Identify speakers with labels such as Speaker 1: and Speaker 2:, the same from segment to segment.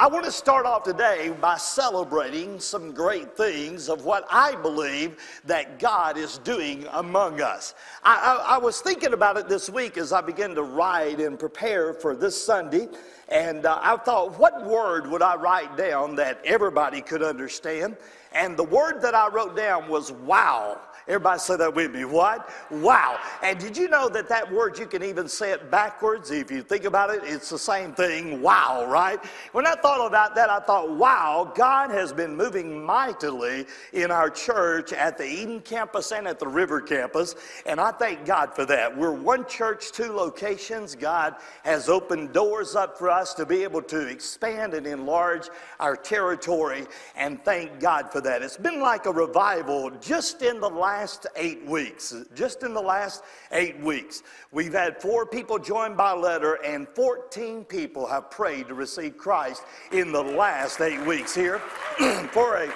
Speaker 1: I want to start off today by celebrating some great things of what I believe that God is doing among us. I, I, I was thinking about it this week as I began to write and prepare for this Sunday. And uh, I thought, what word would I write down that everybody could understand? And the word that I wrote down was wow. Everybody say that with me. What? Wow. And did you know that that word, you can even say it backwards? If you think about it, it's the same thing. Wow, right? When I thought about that, I thought, wow, God has been moving mightily in our church at the Eden campus and at the River campus. And I thank God for that. We're one church, two locations. God has opened doors up for us to be able to expand and enlarge our territory. And thank God for that. It's been like a revival just in the last last eight weeks, just in the last eight weeks, we've had four people join by letter, and 14 people have prayed to receive Christ in the last eight weeks here for a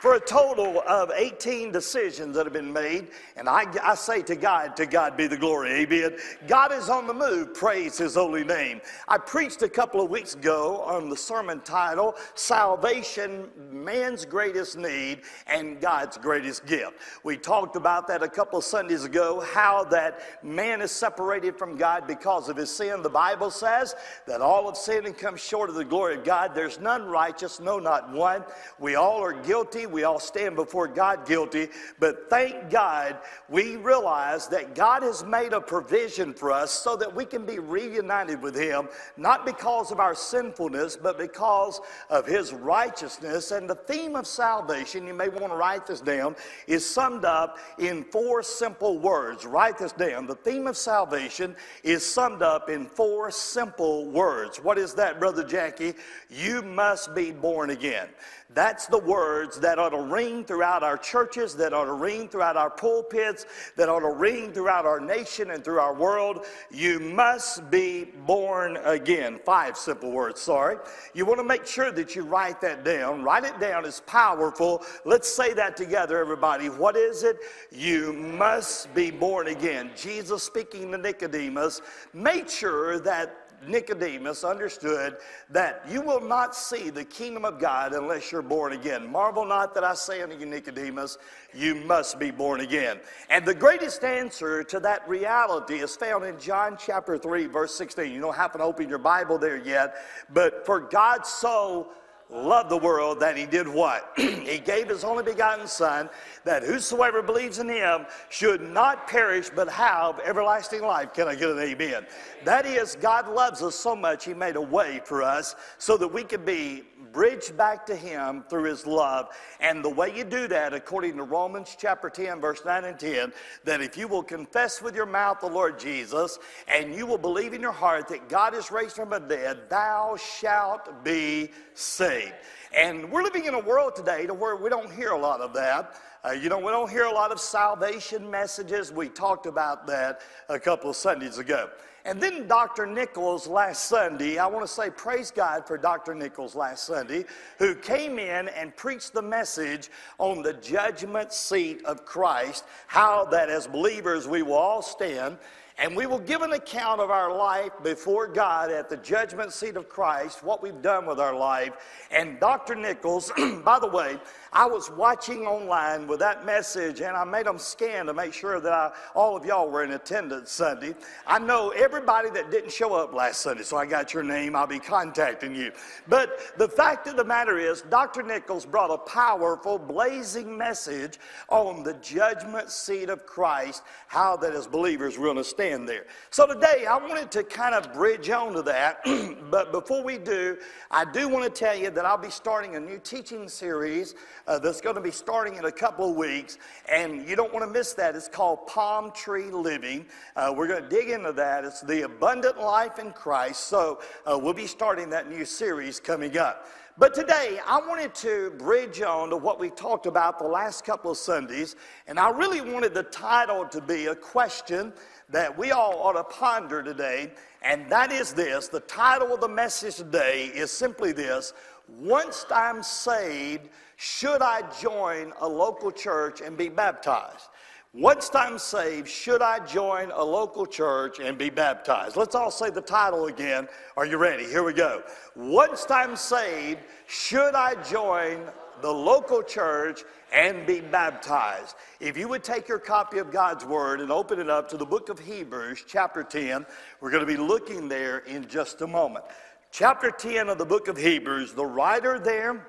Speaker 1: for a total of 18 decisions that have been made. And I, I say to God, to God be the glory. Amen. God is on the move. Praise his holy name. I preached a couple of weeks ago on the sermon title, Salvation, Man's Greatest Need and God's Greatest Gift. We talked about that a couple of Sundays ago, how that man is separated from God because of his sin. The Bible says that all of sin and come short of the glory of God. There's none righteous, no, not one. We all are guilty we all stand before God guilty, but thank God we realize that God has made a provision for us so that we can be reunited with Him, not because of our sinfulness, but because of His righteousness. And the theme of salvation, you may want to write this down, is summed up in four simple words. Write this down. The theme of salvation is summed up in four simple words. What is that, Brother Jackie? You must be born again. That's the words that ought to ring throughout our churches, that ought to ring throughout our pulpits, that ought to ring throughout our nation and through our world. You must be born again. Five simple words, sorry. You want to make sure that you write that down. Write it down, it's powerful. Let's say that together, everybody. What is it? You must be born again. Jesus speaking to Nicodemus made sure that Nicodemus understood that you will not see the kingdom of God unless you're born again. Marvel not that I say unto you, Nicodemus, you must be born again. And the greatest answer to that reality is found in John chapter 3, verse 16. You don't happen to open your Bible there yet, but for God so loved the world that he did what? he gave his only begotten Son, that whosoever believes in him should not perish but have everlasting life. Can I get an amen? That is, God loves us so much, he made a way for us so that we could be bridged back to him through his love. And the way you do that, according to Romans chapter 10, verse 9 and 10, that if you will confess with your mouth the Lord Jesus and you will believe in your heart that God is raised from the dead, thou shalt be saved. And we're living in a world today to where we don't hear a lot of that. Uh, you know, we don't hear a lot of salvation messages. We talked about that a couple of Sundays ago. And then Dr. Nichols last Sunday, I want to say praise God for Dr. Nichols last Sunday, who came in and preached the message on the judgment seat of Christ, how that as believers we will all stand and we will give an account of our life before God at the judgment seat of Christ, what we've done with our life. And Dr. Nichols, by the way, I was watching online with that message and I made them scan to make sure that I, all of y'all were in attendance Sunday. I know everybody that didn't show up last Sunday, so I got your name. I'll be contacting you. But the fact of the matter is, Dr. Nichols brought a powerful, blazing message on the judgment seat of Christ, how that as believers we're going to stand there. So today I wanted to kind of bridge on to that, but before we do, I do want to tell you that I'll be starting a new teaching series uh, that's going to be starting in a couple of weeks, and you don't want to miss that. It's called Palm Tree Living. Uh, we're going to dig into that. It's the abundant life in Christ. So uh, we'll be starting that new series coming up. But today, I wanted to bridge on to what we talked about the last couple of Sundays, and I really wanted the title to be a question that we all ought to ponder today, and that is this the title of the message today is simply this Once I'm saved, should I join a local church and be baptized? Once I'm saved, should I join a local church and be baptized? Let's all say the title again. Are you ready? Here we go. Once I'm saved, should I join the local church and be baptized? If you would take your copy of God's Word and open it up to the book of Hebrews, chapter 10, we're going to be looking there in just a moment. Chapter 10 of the book of Hebrews, the writer there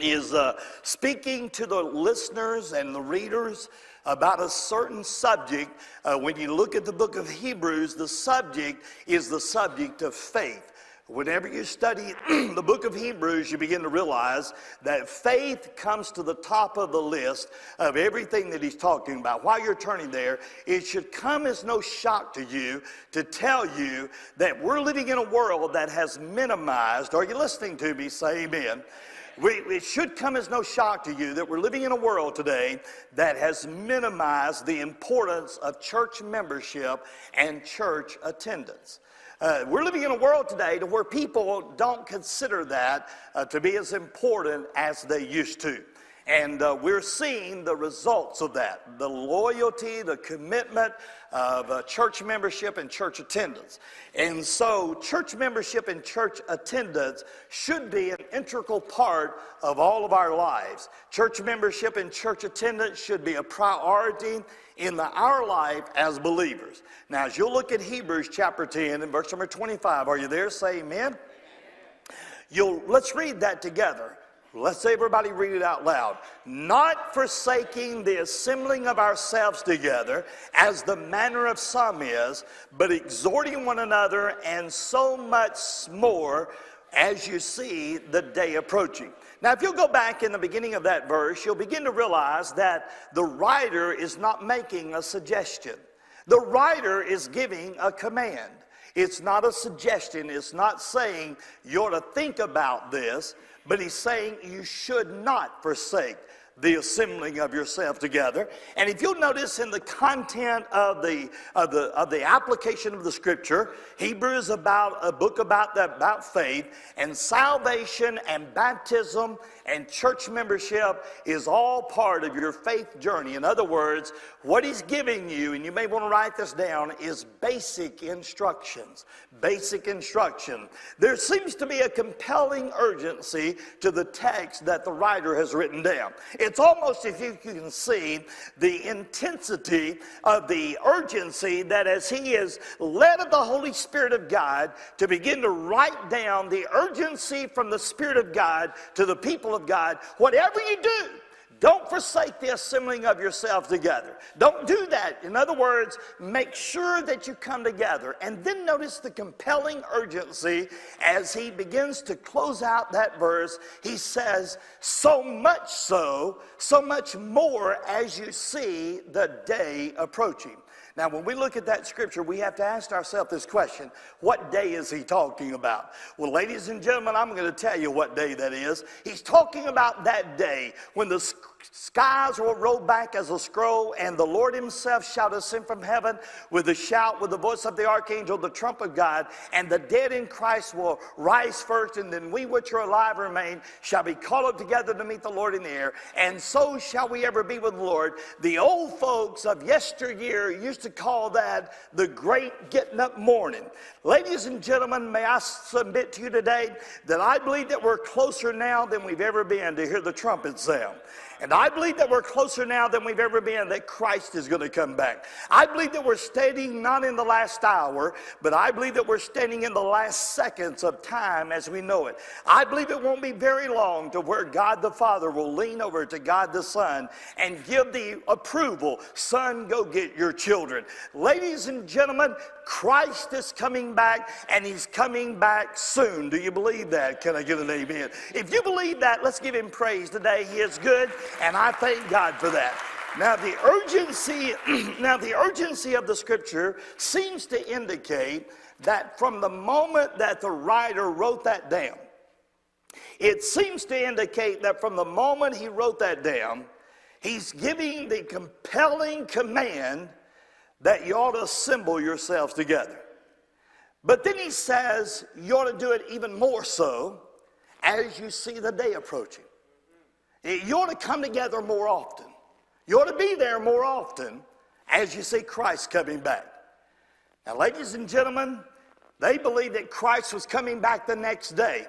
Speaker 1: is uh, speaking to the listeners and the readers about a certain subject. Uh, when you look at the book of Hebrews, the subject is the subject of faith. Whenever you study the book of Hebrews, you begin to realize that faith comes to the top of the list of everything that he's talking about. While you're turning there, it should come as no shock to you to tell you that we're living in a world that has minimized. Are you listening to me? Say amen we, it should come as no shock to you that we're living in a world today that has minimized the importance of church membership and church attendance. Uh, we're living in a world today to where people don't consider that uh, to be as important as they used to. And uh, we're seeing the results of that the loyalty, the commitment of uh, church membership and church attendance. And so, church membership and church attendance should be an integral part of all of our lives. Church membership and church attendance should be a priority in the, our life as believers. Now, as you'll look at Hebrews chapter 10 and verse number 25, are you there? Say amen. You'll, let's read that together. Let's say everybody read it out loud. Not forsaking the assembling of ourselves together, as the manner of some is, but exhorting one another, and so much more as you see the day approaching. Now, if you'll go back in the beginning of that verse, you'll begin to realize that the writer is not making a suggestion. The writer is giving a command. It's not a suggestion. It's not saying you ought to think about this but he's saying you should not forsake the assembling of yourself together. And if you'll notice in the content of the, of the, of the application of the scripture, Hebrew is about a book about, the, about faith, and salvation and baptism and church membership is all part of your faith journey. In other words, what he's giving you, and you may want to write this down, is basic instructions. Basic instruction. There seems to be a compelling urgency to the text that the writer has written down. It's almost if you can see the intensity of the urgency that as he is led of the Holy Spirit of God to begin to write down the urgency from the Spirit of God to the people of God, whatever you do, don't forsake the assembling of yourselves together. Don't do that. In other words, make sure that you come together. And then notice the compelling urgency as he begins to close out that verse. He says, So much so, so much more as you see the day approaching. Now, when we look at that scripture, we have to ask ourselves this question What day is he talking about? Well, ladies and gentlemen, I'm going to tell you what day that is. He's talking about that day when the skies will roll back as a scroll, and the Lord Himself shall descend from heaven with a shout, with the voice of the archangel, the trump of God, and the dead in Christ will rise first, and then we which are alive remain shall be called up together to meet the Lord in the air, and so shall we ever be with the Lord. The old folks of yesteryear used to call that the great getting up morning. Ladies and gentlemen, may I submit to you today that I believe that we're closer now than we've ever been to hear the trumpet sound. And I believe that we're closer now than we've ever been that Christ is going to come back. I believe that we're standing not in the last hour, but I believe that we're standing in the last seconds of time as we know it. I believe it won't be very long to where God the Father will lean over to God the Son and give the approval Son, go get your children. Ladies and gentlemen, Christ is coming back and he's coming back soon. Do you believe that? Can I get an amen? If you believe that, let's give him praise today. He is good and I thank God for that. Now the urgency now the urgency of the scripture seems to indicate that from the moment that the writer wrote that down it seems to indicate that from the moment he wrote that down he's giving the compelling command that you ought to assemble yourselves together. But then he says you ought to do it even more so as you see the day approaching. You ought to come together more often. You ought to be there more often as you see Christ coming back. Now, ladies and gentlemen, they believe that Christ was coming back the next day.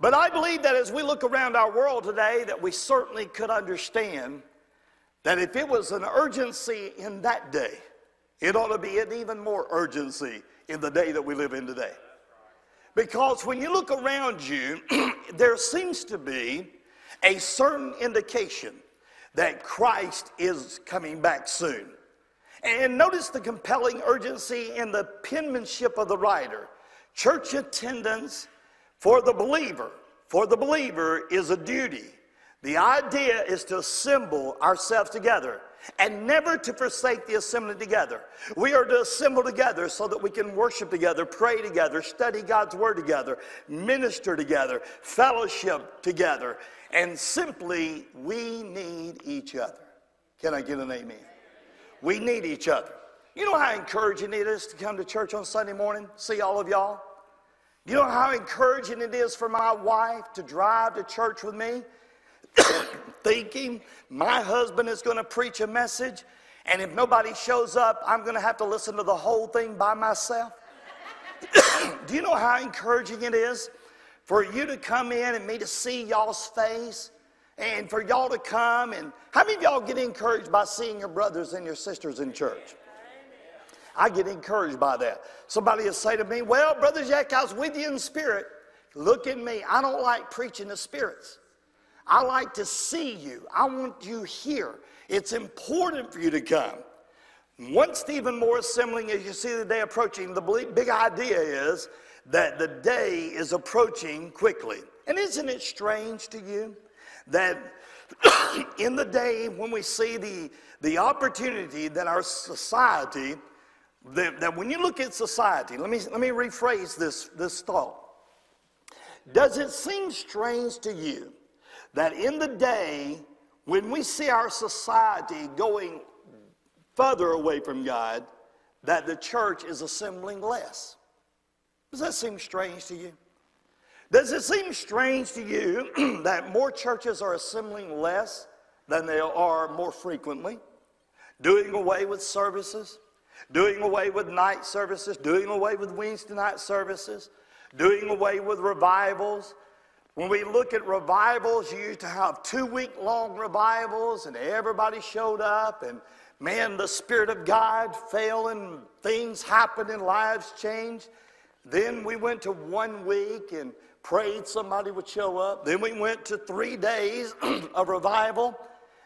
Speaker 1: But I believe that as we look around our world today, that we certainly could understand that if it was an urgency in that day, it ought to be an even more urgency in the day that we live in today. Because when you look around you, there seems to be a certain indication that Christ is coming back soon. And notice the compelling urgency in the penmanship of the writer. Church attendance for the believer, for the believer is a duty. The idea is to assemble ourselves together and never to forsake the assembly together. We are to assemble together so that we can worship together, pray together, study God's word together, minister together, fellowship together, and simply we need each other. Can I get an amen? We need each other. You know how encouraging it is to come to church on Sunday morning, see all of y'all? You know how encouraging it is for my wife to drive to church with me, thinking my husband is going to preach a message, and if nobody shows up, I'm going to have to listen to the whole thing by myself? Do you know how encouraging it is for you to come in and me to see y'all's face? And for y'all to come and how many of y'all get encouraged by seeing your brothers and your sisters in church? I get encouraged by that. Somebody will say to me, Well, Brother Jack, I was with you in spirit. Look at me. I don't like preaching to spirits. I like to see you. I want you here. It's important for you to come. Once Stephen Moore assembling, as you see the day approaching, the big idea is that the day is approaching quickly. And isn't it strange to you that in the day when we see the, the opportunity that our society, that, that when you look at society, let me, let me rephrase this, this thought. Does it seem strange to you that in the day when we see our society going further away from God, that the church is assembling less? Does that seem strange to you? Does it seem strange to you that more churches are assembling less than they are more frequently? Doing away with services, doing away with night services, doing away with Wednesday night services, doing away with revivals. When we look at revivals, you used to have two week long revivals and everybody showed up and man, the Spirit of God fell and things happened and lives changed. Then we went to one week and prayed somebody would show up. Then we went to three days of revival.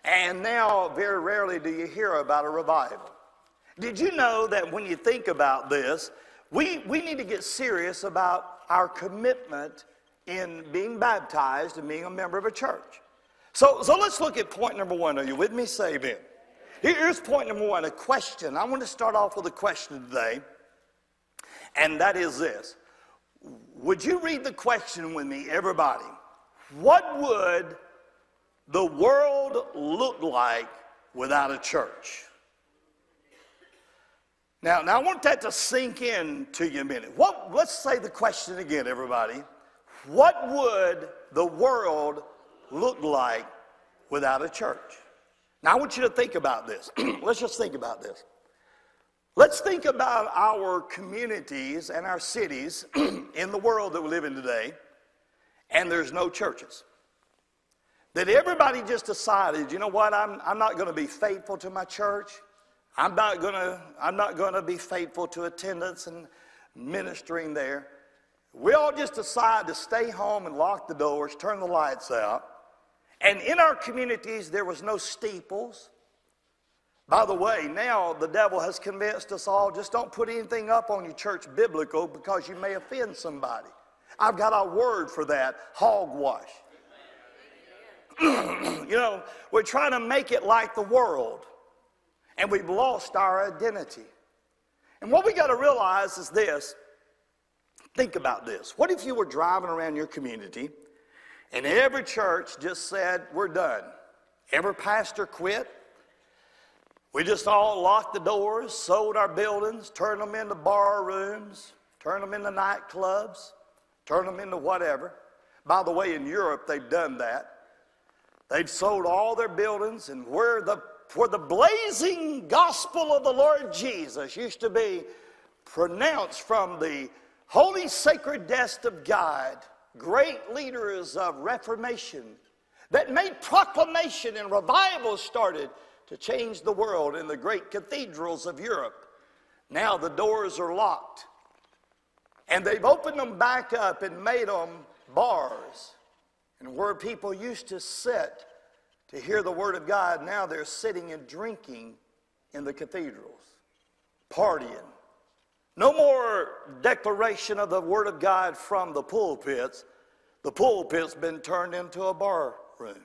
Speaker 1: And now, very rarely do you hear about a revival. Did you know that when you think about this, we, we need to get serious about our commitment in being baptized and being a member of a church? So, so let's look at point number one. Are you with me? Say amen. Here's point number one a question. I want to start off with a question today and that is this. Would you read the question with me, everybody? What would the world look like without a church? Now, now I want that to sink in to you a minute. What, let's say the question again, everybody. What would the world look like without a church? Now, I want you to think about this. let's just think about this. Let's think about our communities and our cities in the world that we live in today, and there's no churches. That everybody just decided, you know what, I'm, I'm not going to be faithful to my church. I'm not going to I'm not going to be faithful to attendance and ministering there. We all just decide to stay home and lock the doors, turn the lights out. And in our communities, there was no steeples, by the way, now the devil has convinced us all just don't put anything up on your church biblical because you may offend somebody. I've got a word for that hogwash. you know, we're trying to make it like the world, and we've lost our identity. And what we got to realize is this think about this. What if you were driving around your community and every church just said, We're done? Every pastor quit, we just all locked the doors, sold our buildings, turned them into bar rooms, turned them into nightclubs, turned them into whatever. By the way, in Europe, they've done that. They've sold all their buildings, and where the, where the blazing gospel of the Lord Jesus used to be pronounced from the holy sacred desk of God, great leaders of Reformation that made proclamation and revival started to change the world in the great cathedrals of Europe. Now the doors are locked. And they've opened them back up and made them bars. And where people used to sit to hear the Word of God, now they're sitting and drinking in the cathedrals, partying. No more declaration of the Word of God from the pulpits. The pulpit's been turned into a bar room.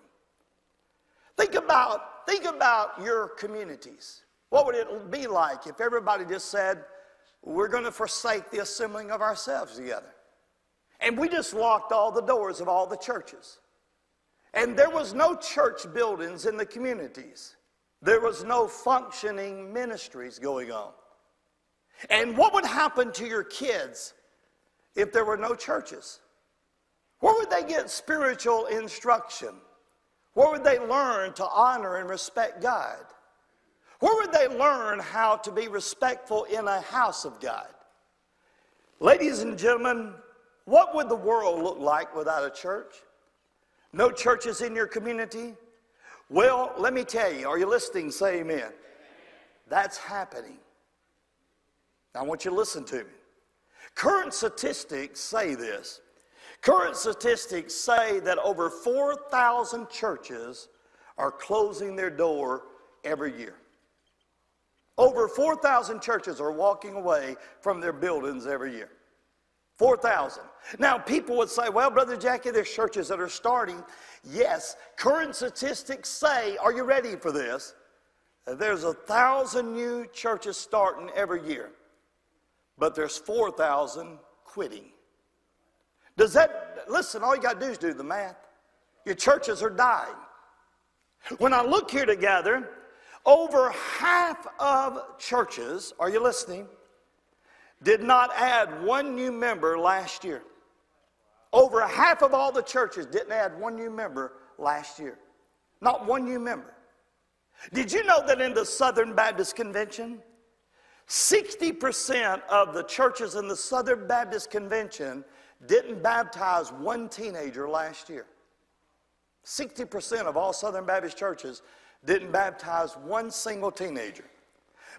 Speaker 1: Think about, think about your communities. What would it be like if everybody just said, we're going to forsake the assembling of ourselves together? And we just locked all the doors of all the churches. And there was no church buildings in the communities. There was no functioning ministries going on. And what would happen to your kids if there were no churches? Where would they get spiritual instruction? Where would they learn to honor and respect God? Where would they learn how to be respectful in a house of God? Ladies and gentlemen, what would the world look like without a church? No churches in your community? Well, let me tell you, are you listening? Say amen. That's happening. I want you to listen to me. Current statistics say this. Current statistics say that over 4,000 churches are closing their door every year. Over 4,000 churches are walking away from their buildings every year. 4,000. Now, people would say, well, Brother Jackie, there's churches that are starting. Yes, current statistics say, are you ready for this? There's a thousand new churches starting every year, but there's 4,000 quitting. Does that, listen, all you got to do is do the math. Your churches are dying. When I look here together, over half of churches, are you listening, did not add one new member last year. Over half of all the churches didn't add one new member last year. Not one new member. Did you know that in the Southern Baptist Convention, 60% of the churches in the Southern Baptist Convention didn't baptize one teenager last year? 60% of all Southern Baptist churches didn't baptize one single teenager.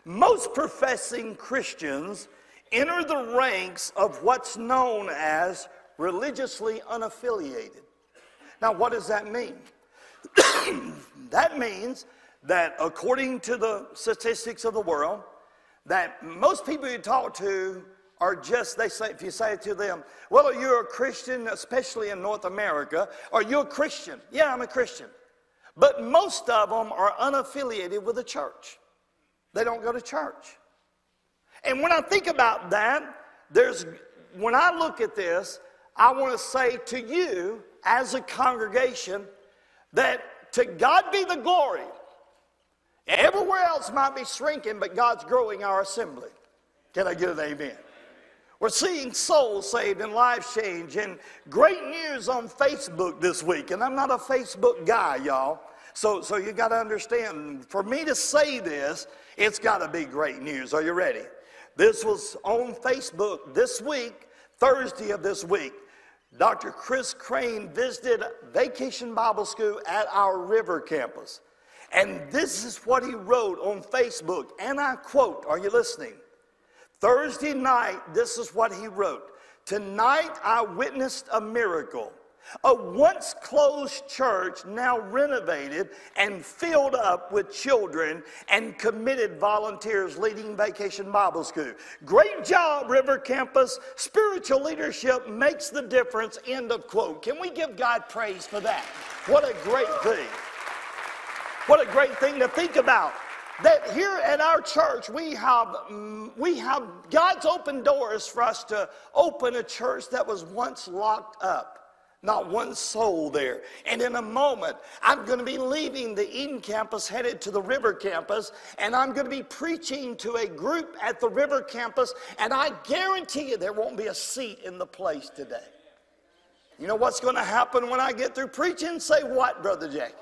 Speaker 1: Most professing Christians enter the ranks of what's known as religiously unaffiliated. Now, what does that mean? that means that according to the statistics of the world, that most people you talk to are just, they say, if you say to them, well, are you a Christian, especially in North America? Are you a Christian? Yeah, I'm a Christian. But most of them are unaffiliated with the church. They don't go to church. And when I think about that, there's when I look at this, I want to say to you as a congregation that to God be the glory. Everywhere else might be shrinking, but God's growing our assembly. Can I get an amen? We're seeing souls saved and lives changed, and great news on Facebook this week. And I'm not a Facebook guy, y'all. So, so you got to understand, for me to say this, it's got to be great news. Are you ready? This was on Facebook this week, Thursday of this week. Dr. Chris Crane visited Vacation Bible School at our River campus. And this is what he wrote on Facebook. And I quote, Are you listening? Thursday night, this is what he wrote Tonight I witnessed a miracle. A once closed church now renovated and filled up with children and committed volunteers leading Vacation Bible School. Great job, River Campus. Spiritual leadership makes the difference. End of quote. Can we give God praise for that? What a great thing. What a great thing to think about that here at our church we have mm, we have God's open doors for us to open a church that was once locked up. Not one soul there. And in a moment, I'm going to be leaving the Eden campus, headed to the River campus, and I'm going to be preaching to a group at the River campus, and I guarantee you there won't be a seat in the place today. You know what's going to happen when I get through preaching? Say what, Brother Jack?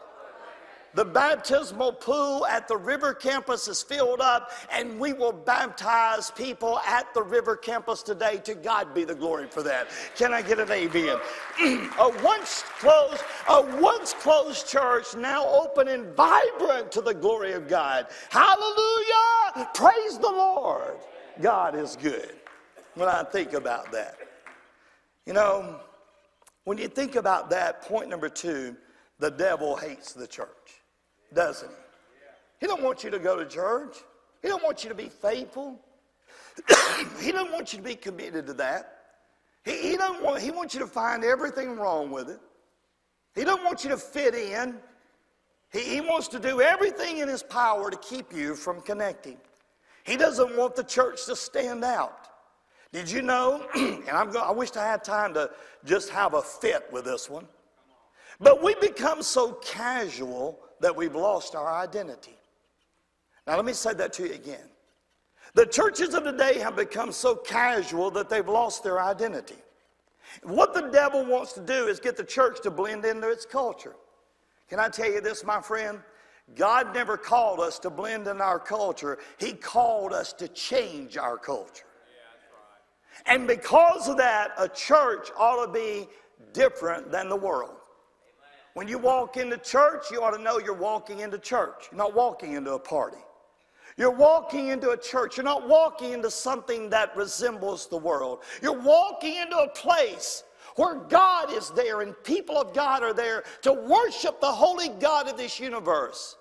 Speaker 1: The baptismal pool at the river campus is filled up, and we will baptize people at the river campus today. To God be the glory for that. Can I get an amen? a once closed, a once closed church now open and vibrant to the glory of God. Hallelujah! Praise the Lord. God is good. When I think about that, you know, when you think about that, point number two, the devil hates the church doesn't he? He don't want you to go to church. He don't want you to be faithful. he don't want you to be committed to that. He, he, don't want, he wants you to find everything wrong with it. He don't want you to fit in. He, he wants to do everything in his power to keep you from connecting. He doesn't want the church to stand out. Did you know? and I'm going, I wish I had time to just have a fit with this one. But we become so casual that we've lost our identity. Now, let me say that to you again. The churches of today have become so casual that they've lost their identity. What the devil wants to do is get the church to blend into its culture. Can I tell you this, my friend? God never called us to blend in our culture, He called us to change our culture. And because of that, a church ought to be different than the world. When you walk into church, you ought to know you're walking into church. You're not walking into a party. You're walking into a church. You're not walking into something that resembles the world. You're walking into a place where God is there and people of God are there to worship the holy God of this universe.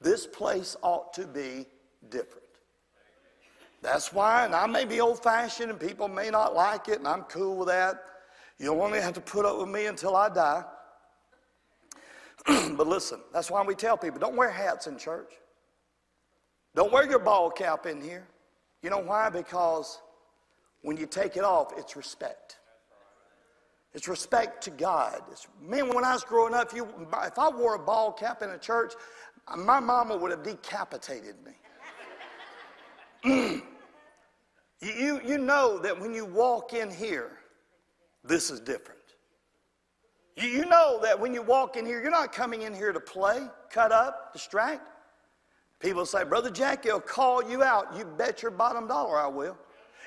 Speaker 1: This place ought to be different. That's why, and I may be old fashioned and people may not like it, and I'm cool with that. You'll only have to put up with me until I die. but listen, that's why we tell people don't wear hats in church. Don't wear your ball cap in here. You know why? Because when you take it off, it's respect. It's respect to God. It's, man, when I was growing up, if, you, if I wore a ball cap in a church, my mama would have decapitated me. Mm. you, you know that when you walk in here, this is different. You, you know that when you walk in here, you're not coming in here to play, cut up, distract. People say, Brother Jackie will call you out. You bet your bottom dollar I will.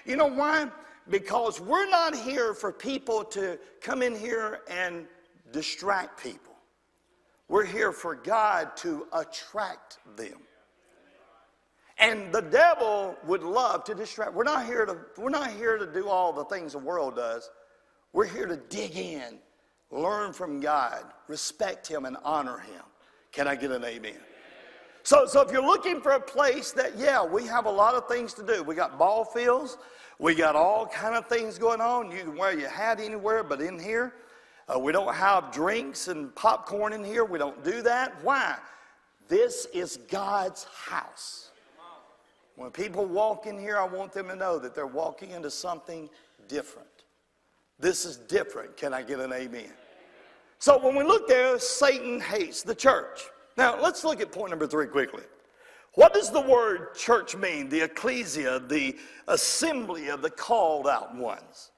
Speaker 1: You know why? Because we're not here for people to come in here and distract people. We're here for God to attract them. And the devil would love to distract. We're not here to, we're not here to do all the things the world does. We're here to dig in learn from God, respect Him, and honor Him. Can I get an amen? So, so if you're looking for a place that, yeah, we have a lot of things to do. We got ball fields. We got all kind of things going on. You can wear your hat anywhere, but in here, uh, we don't have drinks and popcorn in here. We don't do that. Why? This is God's house. When people walk in here, I want them to know that they're walking into something different. This is different. Can I get an amen? So when we look there, Satan hates the church. Now let's look at point number three quickly. What does the word church mean? The ecclesia, the assembly of the called out ones.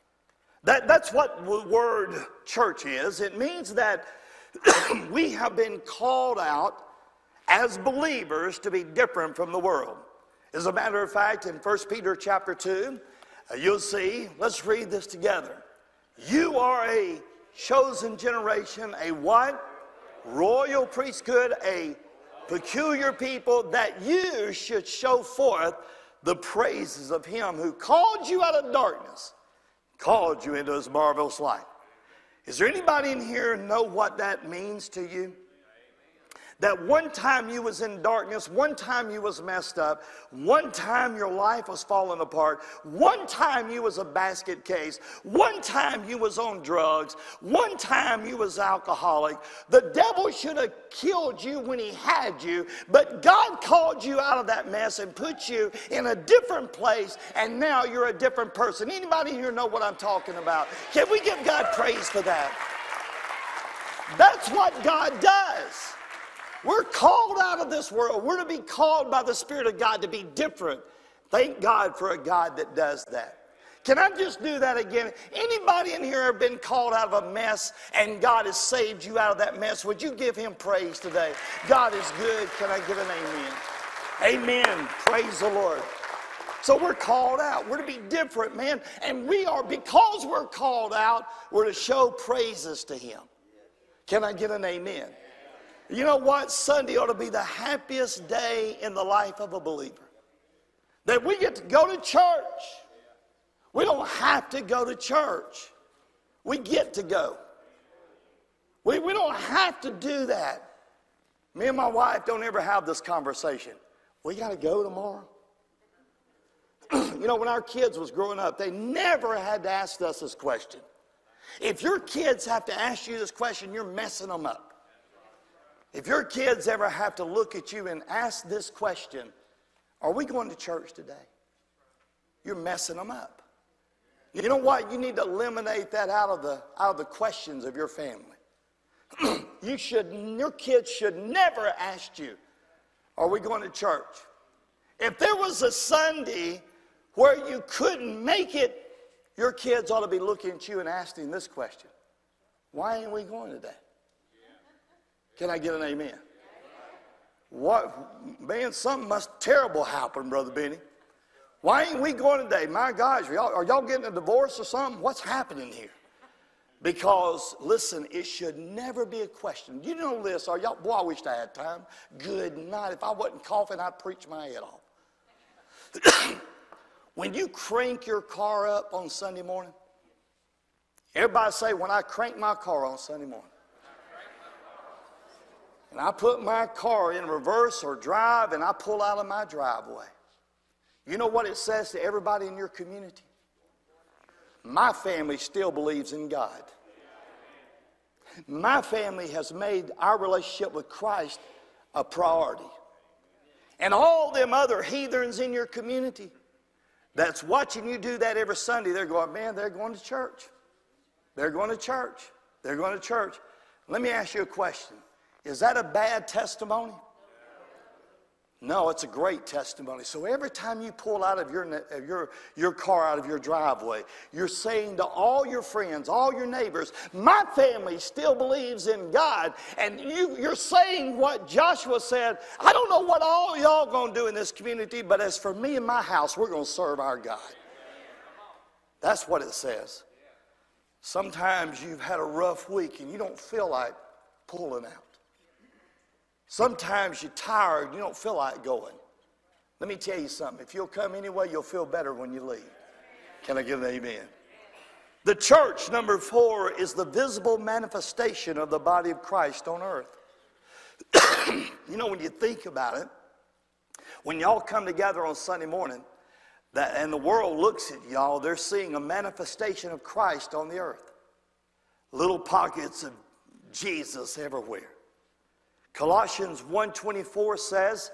Speaker 1: That, that's what the word church is. It means that we have been called out as believers to be different from the world. As a matter of fact, in 1 Peter chapter 2, uh, you'll see, let's read this together. You are a chosen generation, a what? Royal priesthood, a peculiar people, that you should show forth the praises of him who called you out of darkness, called you into his marvelous light. Is there anybody in here know what that means to you? That one time you was in darkness one time you was messed up one time your life was falling apart one time you was a basket case one time you was on drugs one time you was alcoholic. The devil should have killed you when he had you but god called you out of that mess and put you in a different place and now you're a different person. Anybody here know what i'm talking about? Can we give god praise for that? That's what god does we're called out of this world. We're to be called by the Spirit of God to be different. Thank God for a God that does that. Can I just do that again? Anybody in here have been called out of a mess and God has saved you out of that mess? Would you give him praise today? God is good. Can I give an amen? Amen. Praise the Lord. So we're called out. We're to be different, man. And we are, because we're called out, we're to show praises to him. Can I get an amen? You know what? Sunday ought to be the happiest day in the life of a believer. That we get to go to church. We don't have to go to church. We get to go. We, we don't have to do that. Me and my wife don't ever have this conversation. We got to go tomorrow. you know, when our kids was growing up, they never had to ask us this question. If your kids have to ask you this question, you're messing them up. If your kids ever have to look at you and ask this question, are we going to church today? You're messing them up. You know what? You need to eliminate that out of the, out of the questions of your family. you should, your kids should never ask you, are we going to church? If there was a Sunday where you couldn't make it, your kids ought to be looking at you and asking this question Why ain't we going today? Can I get an amen? What, man, something must terrible happen, Brother Benny. Why ain't we going today? My gosh, are y'all, are y'all getting a divorce or something? What's happening here? Because, listen, it should never be a question. You know this, are y'all, boy, I wish I had time. Good night. If I wasn't coughing, I'd preach my head off. when you crank your car up on Sunday morning, everybody say, when I crank my car on Sunday morning, and I put my car in reverse or drive and I pull out of my driveway. You know what it says to everybody in your community? My family still believes in God. My family has made our relationship with Christ a priority. And all them other heathens in your community that's watching you do that every Sunday, they're going, man, they're going to church. They're going to church. They're going to church. Let me ask you a question. Is that a bad testimony? No, it's a great testimony. So every time you pull out of your, your, your car out of your driveway, you're saying to all your friends, all your neighbors, my family still believes in God. And you, you're saying what Joshua said, I don't know what all y'all gonna do in this community, but as for me and my house, we're gonna serve our God. That's what it says. Sometimes you've had a rough week and you don't feel like pulling out. Sometimes you're tired, you don't feel like going. Let me tell you something. If you'll come anyway, you'll feel better when you leave. Can I get an amen? The church, number four, is the visible manifestation of the body of Christ on earth. you know, when you think about it, when y'all come together on Sunday morning, that, and the world looks at y'all, they're seeing a manifestation of Christ on the earth. Little pockets of Jesus everywhere. Colossians 1:24 says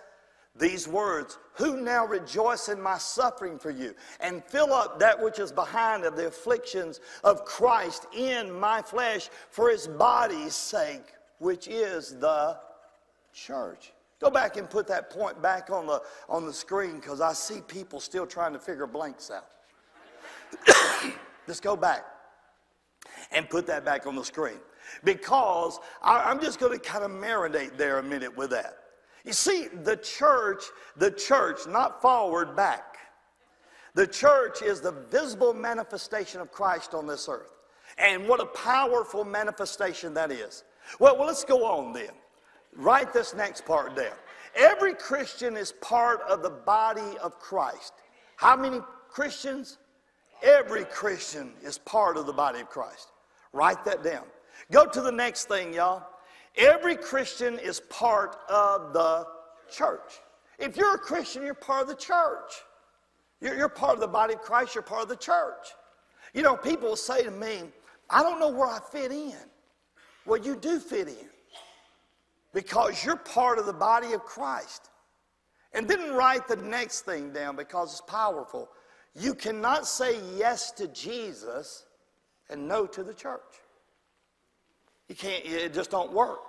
Speaker 1: these words, "Who now rejoice in my suffering for you and fill up that which is behind of the afflictions of Christ in my flesh for his body's sake, which is the church." Go back and put that point back on the on the screen cuz I see people still trying to figure blanks out. Just go back and put that back on the screen because I, am just going to kind of marinate there a minute with that. You see, the church, the church, not forward, back. The church is the visible manifestation of Christ on this earth. And what a powerful manifestation that is. Well, well, let's go on then. Write this next part down. Every Christian is part of the body of Christ. How many Christians? Every Christian is part of the body of Christ. Write that down. Go to the next thing, y'all. Every Christian is part of the church. If you're a Christian, you're part of the church. You're, you're part of the body of Christ, you're part of the church. You know, people will say to me, I don't know where I fit in. Well, you do fit in because you're part of the body of Christ. And then write the next thing down because it's powerful. You cannot say yes to Jesus and no to the church. You can't, it just don't work.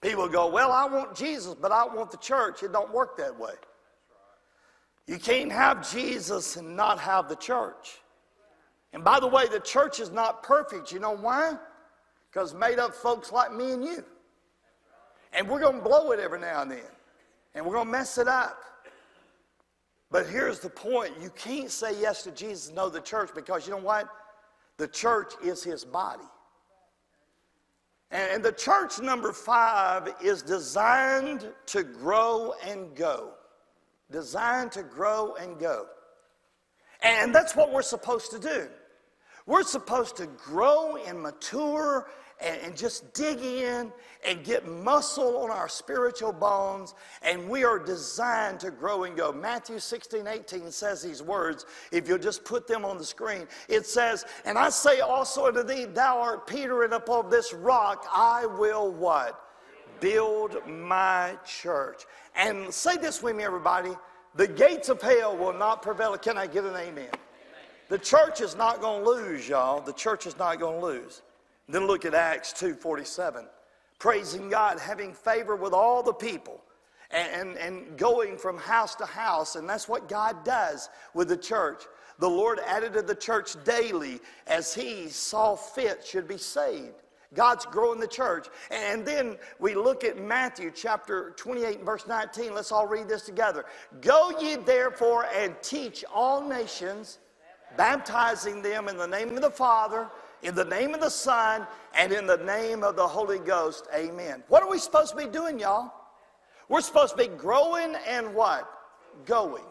Speaker 1: People go, well, I want Jesus, but I want the church. It don't work that way. You can't have Jesus and not have the church. And by the way, the church is not perfect. You know why? Because made up folks like me and you. And we're going to blow it every now and then. And we're going to mess it up. But here's the point you can't say yes to Jesus, no the church, because you know what? The church is his body. And the church number five is designed to grow and go. Designed to grow and go. And that's what we're supposed to do. We're supposed to grow and mature and, and, just dig in and get muscle on our spiritual bones. And we are designed to grow and go. Matthew 16, 18 says these words. If you'll just put them on the screen, it says, And I say also unto thee, Thou art Peter, and upon this rock I will what? Build my church. And say this with me, everybody. The gates of hell will not prevail. Can I get an amen? The church is not going to lose, y'all. The church is not going to lose. Then look at Acts 2:47. Praising God, having favor with all the people, and, and, going from house to house. And that's what God does with the church. The Lord added to the church daily as He saw fit should be saved. God's growing the church. And then we look at Matthew chapter 28, verse 19. Let's all read this together. Go ye therefore and teach all nations, baptizing them in the name of the Father in the name of the Son, and in the name of the Holy Ghost. Amen. What are we supposed to be doing, y'all? We're supposed to be growing and what? Going.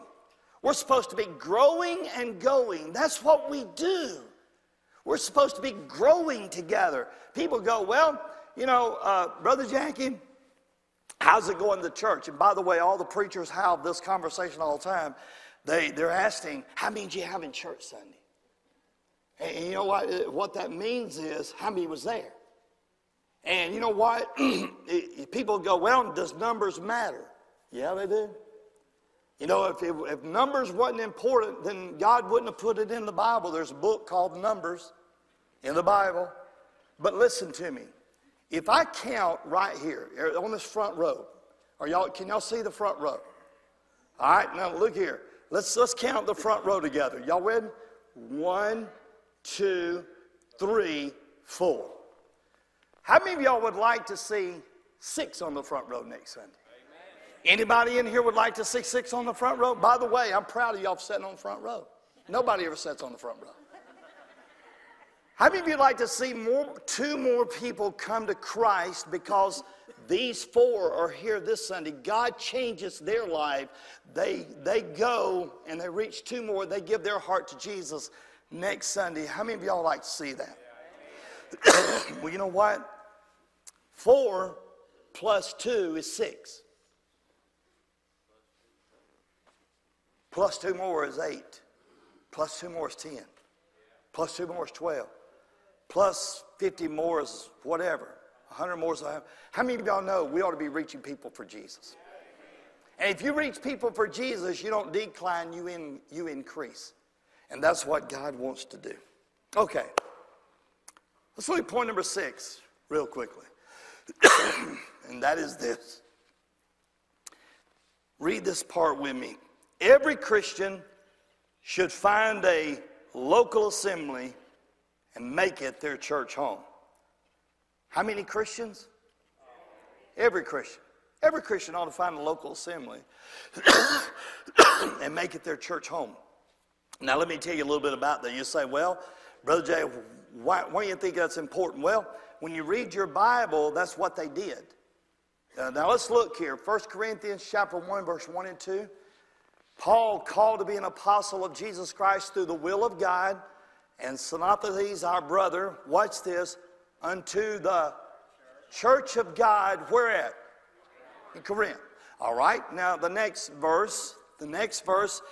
Speaker 1: We're supposed to be growing and going. That's what we do. We're supposed to be growing together. People go, well, you know, uh, Brother Jackie, how's it going to church? And by the way, all the preachers have this conversation all the time. They, they're asking, how many do you have in church Sunday? And you know what? What that means is how many was there. And you know what? People go, well, does numbers matter? Yeah, they do. You know, if, if numbers wasn't important, then God wouldn't have put it in the Bible. There's a book called Numbers in the Bible. But listen to me. If I count right here er, on this front row, are y'all, can y'all see the front row? All right, now look here. Let's, let's count the front row together. Y'all ready? One, two, three, four. How many of y'all would like to see six on the front row next Sunday? Anybody in here would like to see six on the front row? By the way, I'm proud of y'all for sitting on the front row. Nobody ever sits on the front row. How many of you like to see more, two more people come to Christ because these four are here this Sunday? God changes their life. They, they go and they reach two more. They give their heart to Jesus next Sunday. How many of y'all like to see that? well, you know what? Four plus two is six. Plus two more is eight. Plus two more is ten. Plus two more is twelve. Plus fifty more is whatever. hundred more is How many of y'all know we ought to be reaching people for Jesus? And if you reach people for Jesus, you don't decline, you, in, you increase. And that's what God wants to do. Okay. Let's look at point number six real quickly. and that is this. Read this part with me. Every Christian should find a local assembly and make it their church home. How many Christians? Every Christian. Every Christian ought to find a local assembly and make it their church home. Now, let me tell you a little bit about that. You say, well, Brother Jay, why, why do you think that's important? Well, when you read your Bible, that's what they did. Uh, now, let's look here. 1 Corinthians chapter 1, verse 1 and 2. Paul, called to be an apostle of Jesus Christ through the will of God, and Sosthenes, our brother, watch this, unto the church of God, where at? In Corinth. All right, now the next verse, the next verse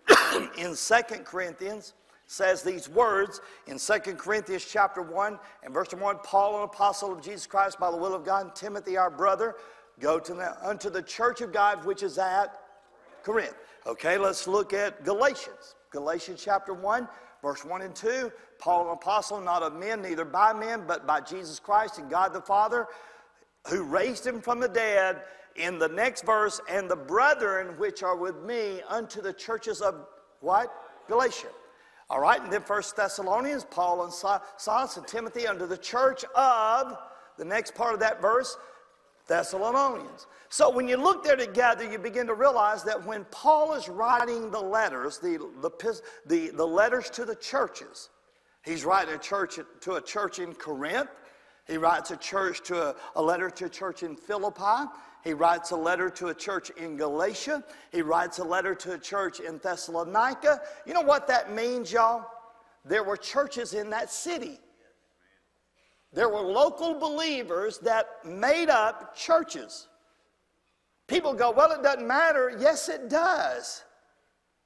Speaker 1: in Second Corinthians says these words in Second Corinthians chapter 1 and verse 1 Paul, an apostle of Jesus Christ by the will of God, and Timothy, our brother, go to the, unto the church of God which is at Corinth. Okay, let's look at Galatians. Galatians chapter 1, verse 1 and 2. Paul, an apostle, not of men, neither by men, but by Jesus Christ and God the Father, who raised him from the dead in the next verse, and the brethren which are with me unto the churches of what? Galatia. All right, and then First Thessalonians, Paul and Silas and Timothy unto the church of, the next part of that verse, Thessalonians. So when you look there together, you begin to realize that when Paul is writing the letters, the, the, the, the letters to the churches, he's writing a church to a church in Corinth. He writes a church to a, a letter to a church in Philippi. He writes a letter to a church in Galatia. He writes a letter to a church in Thessalonica. You know what that means, y'all? There were churches in that city. There were local believers that made up churches. People go, well, it doesn't matter. Yes, it does.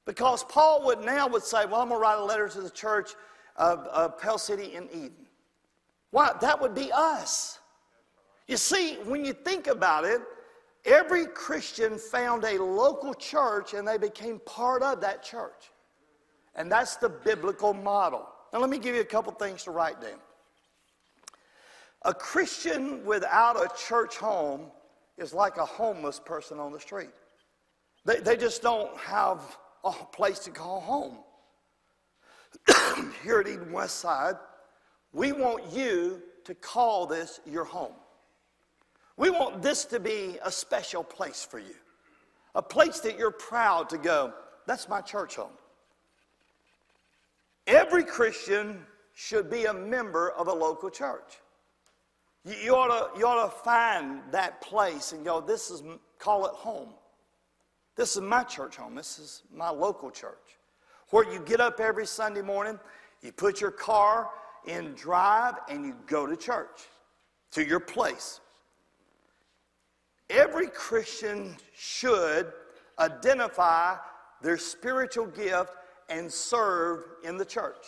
Speaker 1: Because Paul would now would say, well, I'm going to write a letter to the church of, of Pell City in Eden. Why? That would be us. You see, when you think about it, Every Christian found a local church and they became part of that church. And that's the biblical model. Now, let me give you a couple things to write down. A Christian without a church home is like a homeless person on the street. They, they just don't have a place to call home. Here at Eden West Side, we want you to call this your home. We want this to be a special place for you, a place that you're proud to go. That's my church home. Every Christian should be a member of a local church. You, you, ought to, you ought to find that place and go, this is, call it home. This is my church home. This is my local church. Where you get up every Sunday morning, you put your car in drive, and you go to church, to your place. Every Christian should identify their spiritual gift and serve in the church.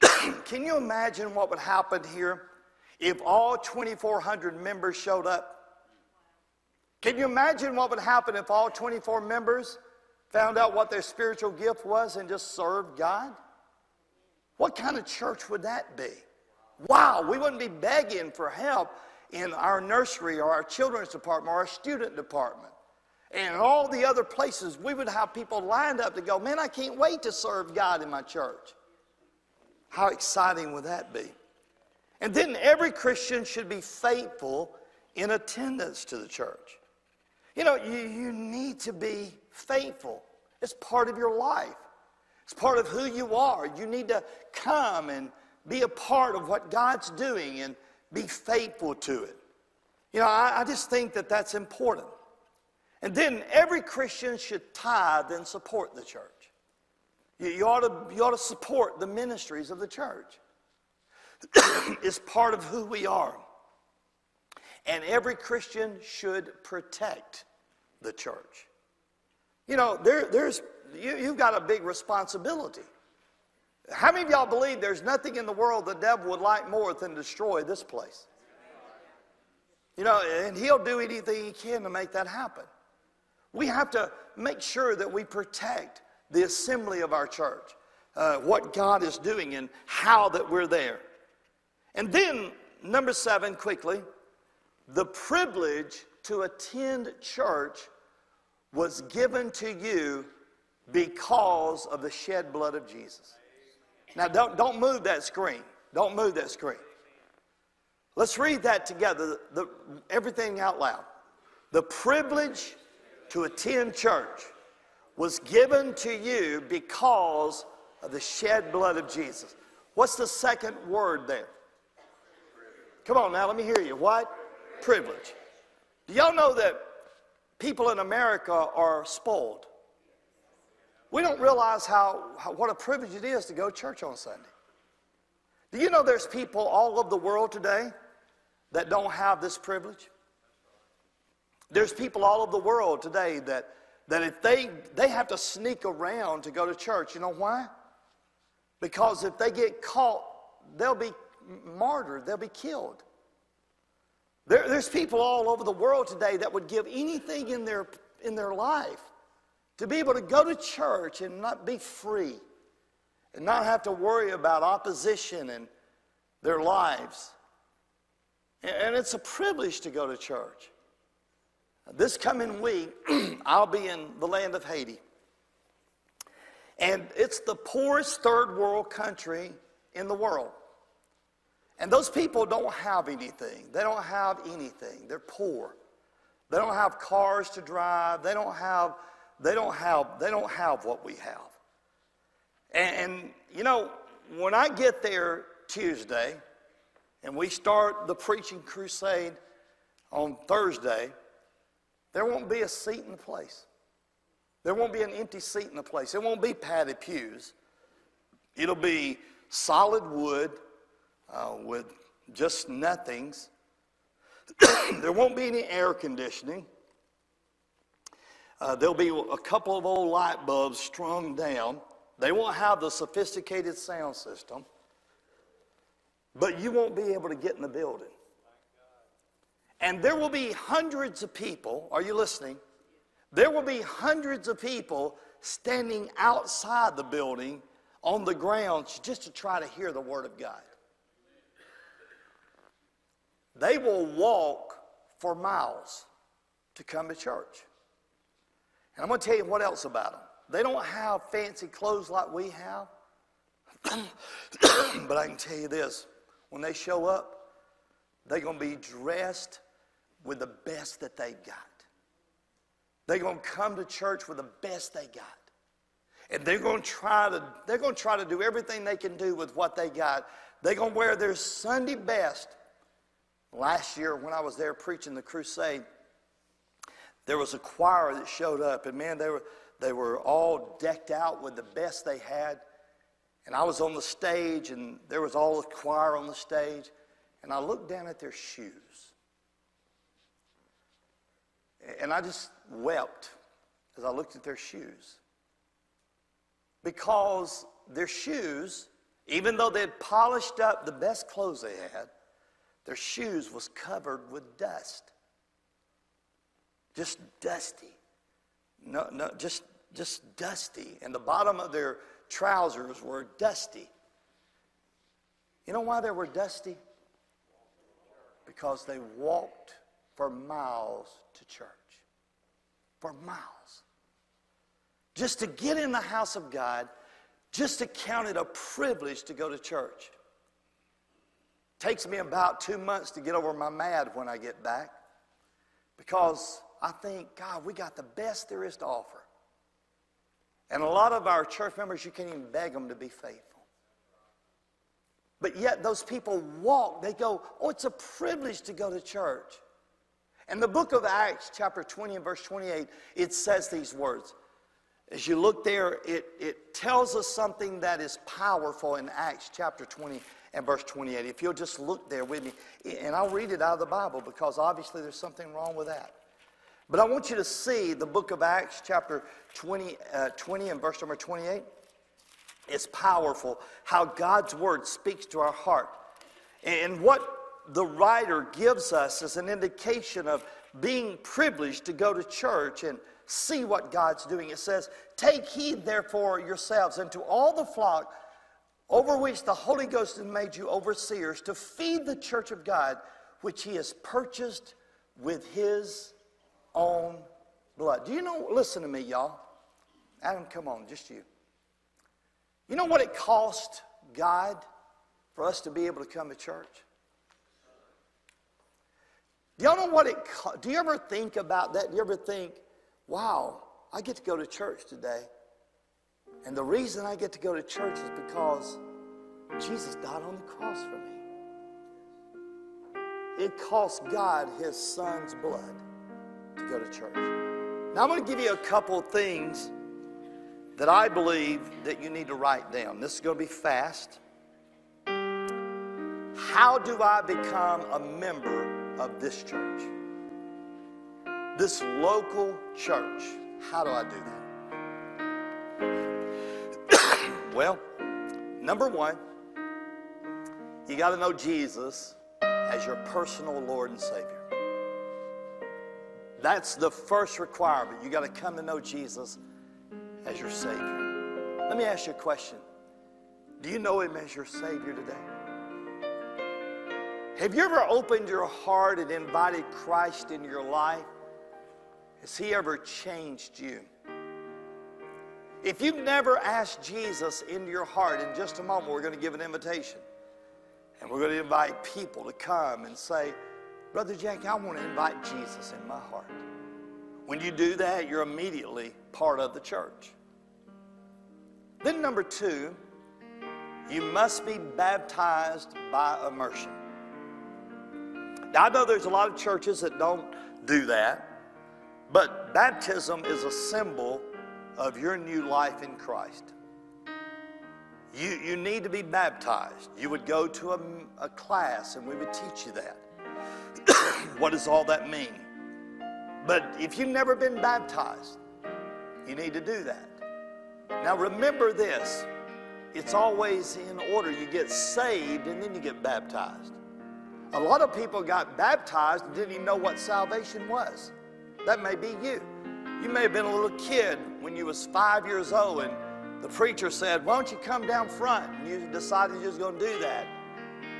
Speaker 1: Can you imagine what would happen here if all 2,400 members showed up? Can you imagine what would happen if all 24 members found out what their spiritual gift was and just served God? What kind of church would that be? Wow, we wouldn't be begging for help in our nursery or our children's department or our student department. And all the other places, we would have people lined up to go, man, I can't wait to serve God in my church. How exciting would that be? And then every Christian should be faithful in attendance to the church. You know, you, you need to be faithful. It's part of your life. It's part of who you are. You need to come and be a part of what God's doing and be faithful to it. You know, I, I just think that that's important. And then every Christian should tithe and support the church. You, you, ought, to, you ought to support the ministries of the church. it's part of who we are. And every Christian should protect the church. You know, there, there's, you, you've got a big responsibility. How many of y'all believe there's nothing in the world the devil would like more than destroy this place? You know, and he'll do anything he can to make that happen. We have to make sure that we protect the assembly of our church, uh, what God is doing, and how that we're there. And then, number seven, quickly, the privilege to attend church was given to you because of the shed blood of Jesus. Now, don't, don't move that screen. Don't move that screen. Let's read that together, the, everything out loud. The privilege to attend church was given to you because of the shed blood of Jesus. What's the second word there? Come on now, let me hear you. What? Privilege. Do y'all know that people in America are spoiled? We don't realize how, how, what a privilege it is to go to church on Sunday. Do you know there's people all over the world today that don't have this privilege? There's people all over the world today that, that if they, they have to sneak around to go to church. You know why? Because if they get caught, they'll be martyred, they'll be killed. There, there's people all over the world today that would give anything in their, in their life to be able to go to church and not be free and not have to worry about opposition in their lives. And it's a privilege to go to church. This coming week, I'll be in the land of Haiti. And it's the poorest third world country in the world. And those people don't have anything. They don't have anything. They're poor. They don't have cars to drive. They don't have, they don't have, they don't have what we have. And, and you know, when I get there Tuesday and we start the preaching crusade on Thursday, there won't be a seat in the place. There won't be an empty seat in the place. It won't be padded pews. It'll be solid wood uh, with just nothings. there won't be any air conditioning. Uh, there'll be a couple of old light bulbs strung down. They won't have the sophisticated sound system. But you won't be able to get in the building. And there will be hundreds of people, are you listening? There will be hundreds of people standing outside the building on the grounds just to try to hear the Word of God. They will walk for miles to come to church. And I'm going to tell you what else about them. They don't have fancy clothes like we have. but I can tell you this when they show up, they're going to be dressed with the best that they've got. They're going to come to church with the best they got. And they're going to try to they're going to try to do everything they can do with what they got. They're going to wear their Sunday best. Last year when I was there preaching the crusade, there was a choir that showed up and man they were they were all decked out with the best they had. And I was on the stage and there was all the choir on the stage and I looked down at their shoes. And I just wept as I looked at their shoes. Because their shoes, even though they had polished up the best clothes they had, their shoes was covered with dust. Just dusty. No, no, just, just dusty. And the bottom of their trousers were dusty. You know why they were dusty? Because they walked for miles to church for miles. Just to get in the house of God, just to count it a privilege to go to church. Takes me about two months to get over my mad when I get back because I think, God, we got the best there is to offer. And a lot of our church members, you can't even beg them to be faithful. But yet, those people walk, they go, Oh, it's a privilege to go to church. And the book of Acts, chapter 20 and verse 28, it says these words. As you look there, it, it tells us something that is powerful in Acts chapter 20 and verse 28. If you'll just look there with me, and I'll read it out of the Bible because obviously there's something wrong with that. But I want you to see the book of Acts, chapter 20, uh, 20 and verse number 28. It's powerful how God's word speaks to our heart. And what the writer gives us as an indication of being privileged to go to church and see what God's doing. It says, Take heed, therefore, yourselves and to all the flock over which the Holy Ghost has made you overseers to feed the church of God, which he has purchased with his own blood. Do you know? Listen to me, y'all. Adam, come on, just you. You know what it cost God for us to be able to come to church? Do y'all know what it, do you ever think about that? Do you ever think, wow, I get to go to church today. And the reason I get to go to church is because Jesus died on the cross for me. It cost God his son's blood to go to church. Now I'm going to give you a couple of things that I believe that you need to write down. This is going to be fast. How do I become a member of this church. This local church. How do I do that? well, number one, you got to know Jesus as your personal Lord and Savior. That's the first requirement. You got to come to know Jesus as your Savior. Let me ask you a question Do you know Him as your Savior today? Have you ever opened your heart and invited Christ in your life? Has He ever changed you? If you've never asked Jesus into your heart, in just a moment, we're going to give an invitation. And we're going to invite people to come and say, Brother Jack, I want to invite Jesus in my heart. When you do that, you're immediately part of the church. Then, number two, you must be baptized by immersion. Now, I know there's a lot of churches that don't do that, but baptism is a symbol of your new life in Christ. You, you need to be baptized. You would go to a, a class and we would teach you that. what does all that mean? But if you've never been baptized, you need to do that. Now remember this it's always in order. You get saved and then you get baptized. A lot of people got baptized and didn't even know what salvation was. That may be you. You may have been a little kid when you was five years old and the preacher said, why don't you come down front? And you decided you was going to do that.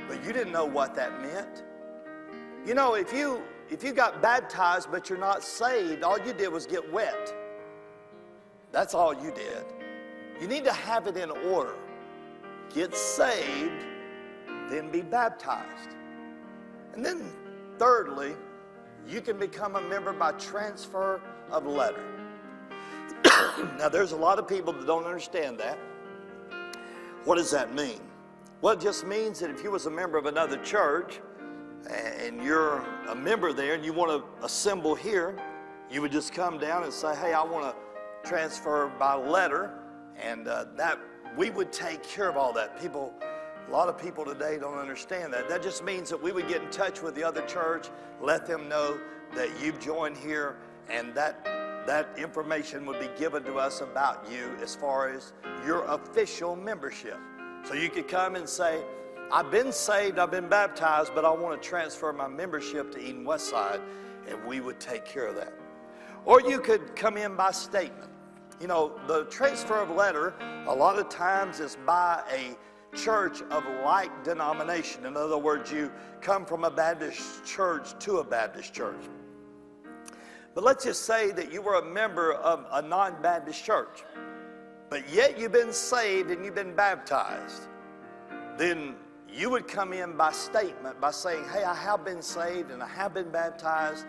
Speaker 1: But you didn't know what that meant. You know, if you if you got baptized but you're not saved, all you did was get wet. That's all you did. You need to have it in order. Get saved, then be baptized. And then, thirdly, you can become a member by transfer of letter. now, there's a lot of people that don't understand that. What does that mean? Well, it just means that if you was a member of another church and you're a member there and you want to assemble here, you would just come down and say, hey, I want to transfer by letter and uh, that we would take care of all that. People, a lot of people today don't understand that. That just means that we would get in touch with the other church, let them know that you've joined here, and that that information would be given to us about you as far as your official membership. So you could come and say, I've been saved, I've been baptized, but I want to transfer my membership to Eden Westside, and we would take care of that. Or you could come in by statement. You know, the transfer of letter, a lot of times, is by a church of like denomination. In other words, you come from a Baptist church to a Baptist church. But let's just say that you were a member of a non Baptist church, but yet you've been saved and you've been baptized. Then you would come in by statement by saying, Hey, I have been saved and I have been baptized.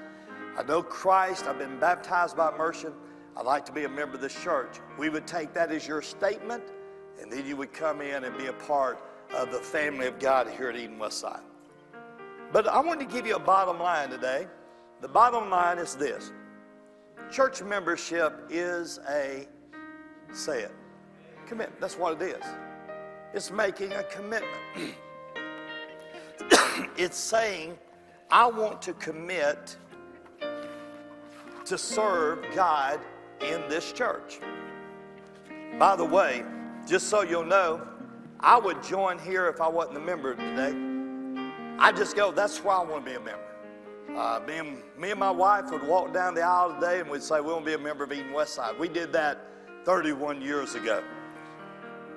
Speaker 1: I know Christ, I've been baptized by immersion. I'd like to be a member of this church. We would take that as your statement, and then you would come in and be a part of the family of God here at Eden Westside. But I want to give you a bottom line today. The bottom line is this church membership is a, say it, commitment. That's what it is. It's making a commitment. it's saying, I want to commit to serve God in this church. By the way, just so you'll know, I would join here if I wasn't a member today. I just go, that's why I want to be a member. Uh, me, and, me and my wife would walk down the aisle today and we'd say, we want to be a member of Eden Westside. We did that 31 years ago.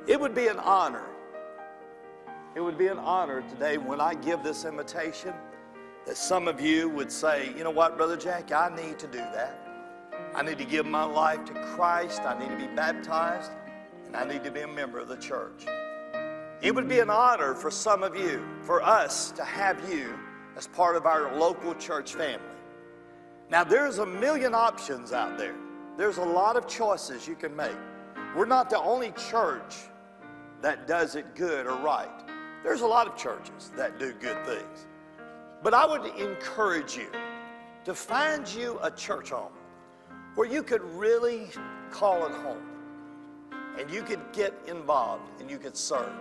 Speaker 1: It would be an honor. It would be an honor today when I give this invitation that some of you would say, you know what, Brother Jack, I need to do that. I need to give my life to Christ. I need to be baptized. And I need to be a member of the church. It would be an honor for some of you, for us to have you as part of our local church family. Now, there's a million options out there. There's a lot of choices you can make. We're not the only church that does it good or right. There's a lot of churches that do good things. But I would encourage you to find you a church home where you could really call it home and you could get involved and you could serve.